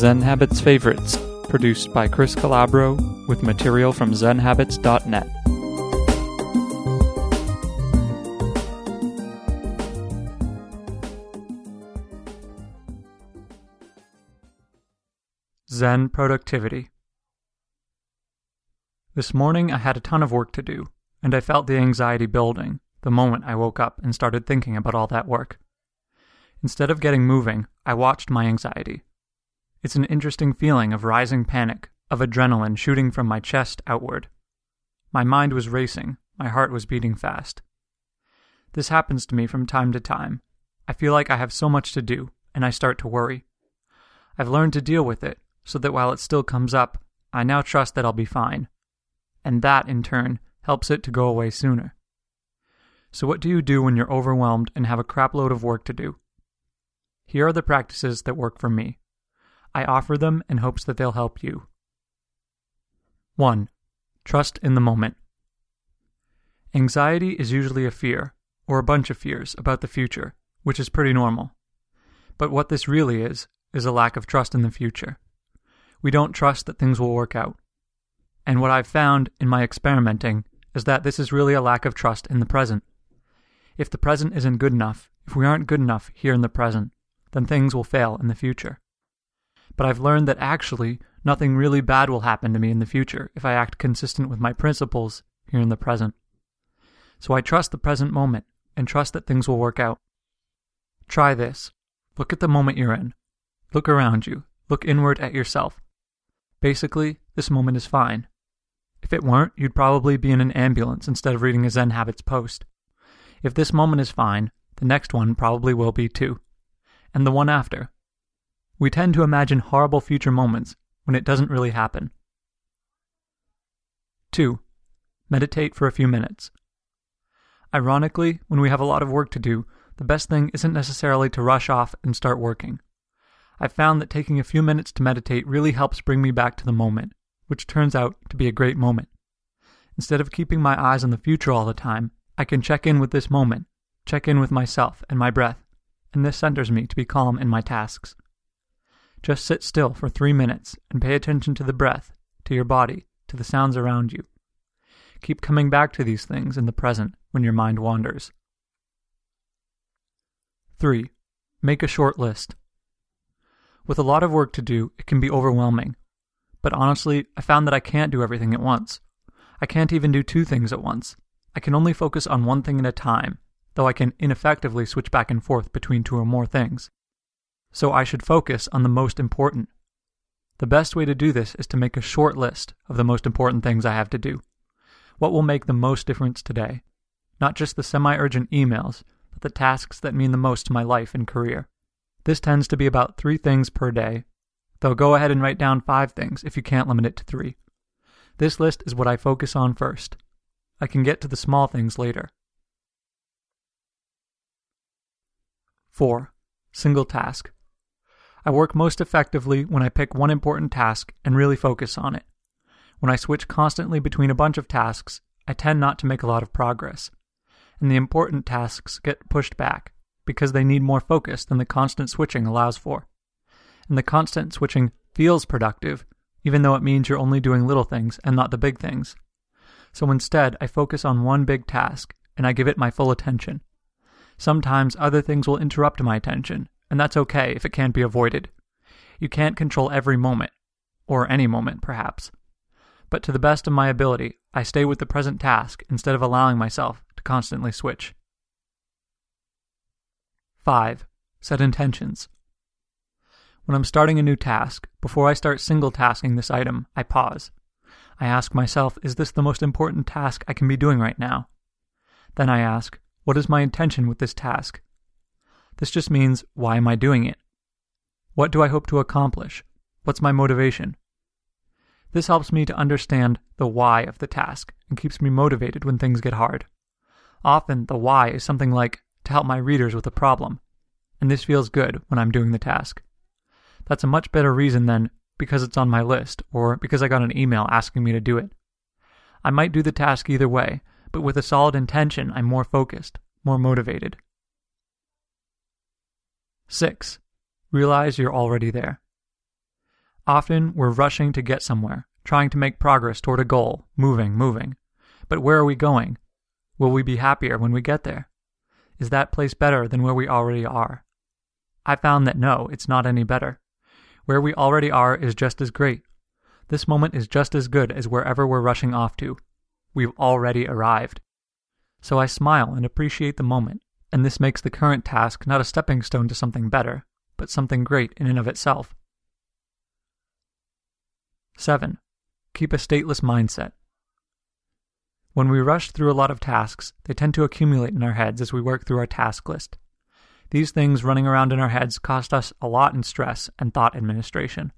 Zen Habits Favorites, produced by Chris Calabro with material from zenhabits.net. Zen Productivity This morning I had a ton of work to do, and I felt the anxiety building the moment I woke up and started thinking about all that work. Instead of getting moving, I watched my anxiety. It's an interesting feeling of rising panic, of adrenaline shooting from my chest outward. My mind was racing, my heart was beating fast. This happens to me from time to time. I feel like I have so much to do, and I start to worry. I've learned to deal with it, so that while it still comes up, I now trust that I'll be fine. And that, in turn, helps it to go away sooner. So, what do you do when you're overwhelmed and have a crapload of work to do? Here are the practices that work for me. I offer them in hopes that they'll help you. 1. Trust in the moment. Anxiety is usually a fear, or a bunch of fears, about the future, which is pretty normal. But what this really is, is a lack of trust in the future. We don't trust that things will work out. And what I've found in my experimenting is that this is really a lack of trust in the present. If the present isn't good enough, if we aren't good enough here in the present, then things will fail in the future. But I've learned that actually, nothing really bad will happen to me in the future if I act consistent with my principles here in the present. So I trust the present moment and trust that things will work out. Try this. Look at the moment you're in. Look around you. Look inward at yourself. Basically, this moment is fine. If it weren't, you'd probably be in an ambulance instead of reading a Zen Habits post. If this moment is fine, the next one probably will be too and the one after. We tend to imagine horrible future moments when it doesn't really happen. 2. Meditate for a few minutes. Ironically, when we have a lot of work to do, the best thing isn't necessarily to rush off and start working. I've found that taking a few minutes to meditate really helps bring me back to the moment, which turns out to be a great moment. Instead of keeping my eyes on the future all the time, I can check in with this moment, check in with myself and my breath, and this centers me to be calm in my tasks. Just sit still for three minutes and pay attention to the breath, to your body, to the sounds around you. Keep coming back to these things in the present when your mind wanders. 3. Make a short list. With a lot of work to do, it can be overwhelming. But honestly, I found that I can't do everything at once. I can't even do two things at once. I can only focus on one thing at a time, though I can ineffectively switch back and forth between two or more things. So I should focus on the most important. The best way to do this is to make a short list of the most important things I have to do. What will make the most difference today? Not just the semi urgent emails, but the tasks that mean the most to my life and career. This tends to be about three things per day, though go ahead and write down five things if you can't limit it to three. This list is what I focus on first. I can get to the small things later. 4. Single task. I work most effectively when I pick one important task and really focus on it. When I switch constantly between a bunch of tasks, I tend not to make a lot of progress. And the important tasks get pushed back because they need more focus than the constant switching allows for. And the constant switching feels productive, even though it means you're only doing little things and not the big things. So instead, I focus on one big task and I give it my full attention. Sometimes other things will interrupt my attention, and that's okay if it can't be avoided. You can't control every moment, or any moment, perhaps. But to the best of my ability, I stay with the present task instead of allowing myself to constantly switch. 5. Set intentions. When I'm starting a new task, before I start single tasking this item, I pause. I ask myself, is this the most important task I can be doing right now? Then I ask, what is my intention with this task? This just means, why am I doing it? What do I hope to accomplish? What's my motivation? This helps me to understand the why of the task and keeps me motivated when things get hard. Often, the why is something like to help my readers with a problem, and this feels good when I'm doing the task. That's a much better reason than because it's on my list or because I got an email asking me to do it. I might do the task either way, but with a solid intention, I'm more focused, more motivated. 6. Realize you're already there. Often we're rushing to get somewhere, trying to make progress toward a goal, moving, moving. But where are we going? Will we be happier when we get there? Is that place better than where we already are? I found that no, it's not any better. Where we already are is just as great. This moment is just as good as wherever we're rushing off to. We've already arrived. So I smile and appreciate the moment, and this makes the current task not a stepping stone to something better, but something great in and of itself. 7. Keep a stateless mindset. When we rush through a lot of tasks, they tend to accumulate in our heads as we work through our task list. These things running around in our heads cost us a lot in stress and thought administration.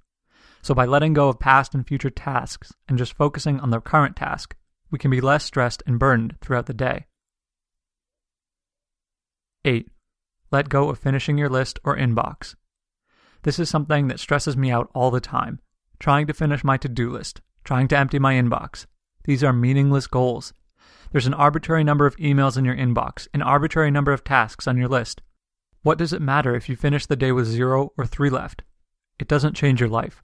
So, by letting go of past and future tasks and just focusing on the current task, we can be less stressed and burdened throughout the day. 8. Let go of finishing your list or inbox. This is something that stresses me out all the time. Trying to finish my to do list, trying to empty my inbox. These are meaningless goals. There's an arbitrary number of emails in your inbox, an arbitrary number of tasks on your list. What does it matter if you finish the day with zero or three left? It doesn't change your life.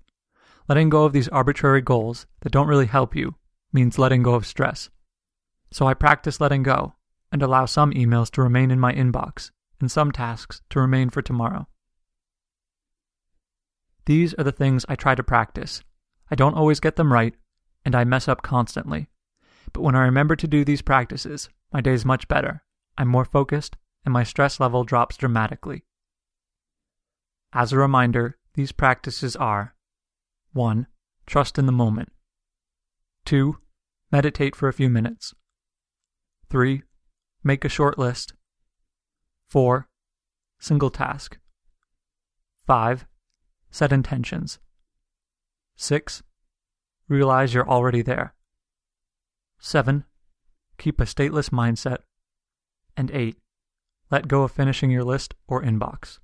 Letting go of these arbitrary goals that don't really help you means letting go of stress. So I practice letting go and allow some emails to remain in my inbox and some tasks to remain for tomorrow. These are the things I try to practice. I don't always get them right, and I mess up constantly. But when I remember to do these practices, my day is much better. I'm more focused, and my stress level drops dramatically. As a reminder, these practices are 1. Trust in the moment. 2. Meditate for a few minutes. 3. Make a short list. 4. Single task. 5. Set intentions. 6. Realize you're already there. 7. Keep a stateless mindset. And 8. Let go of finishing your list or inbox.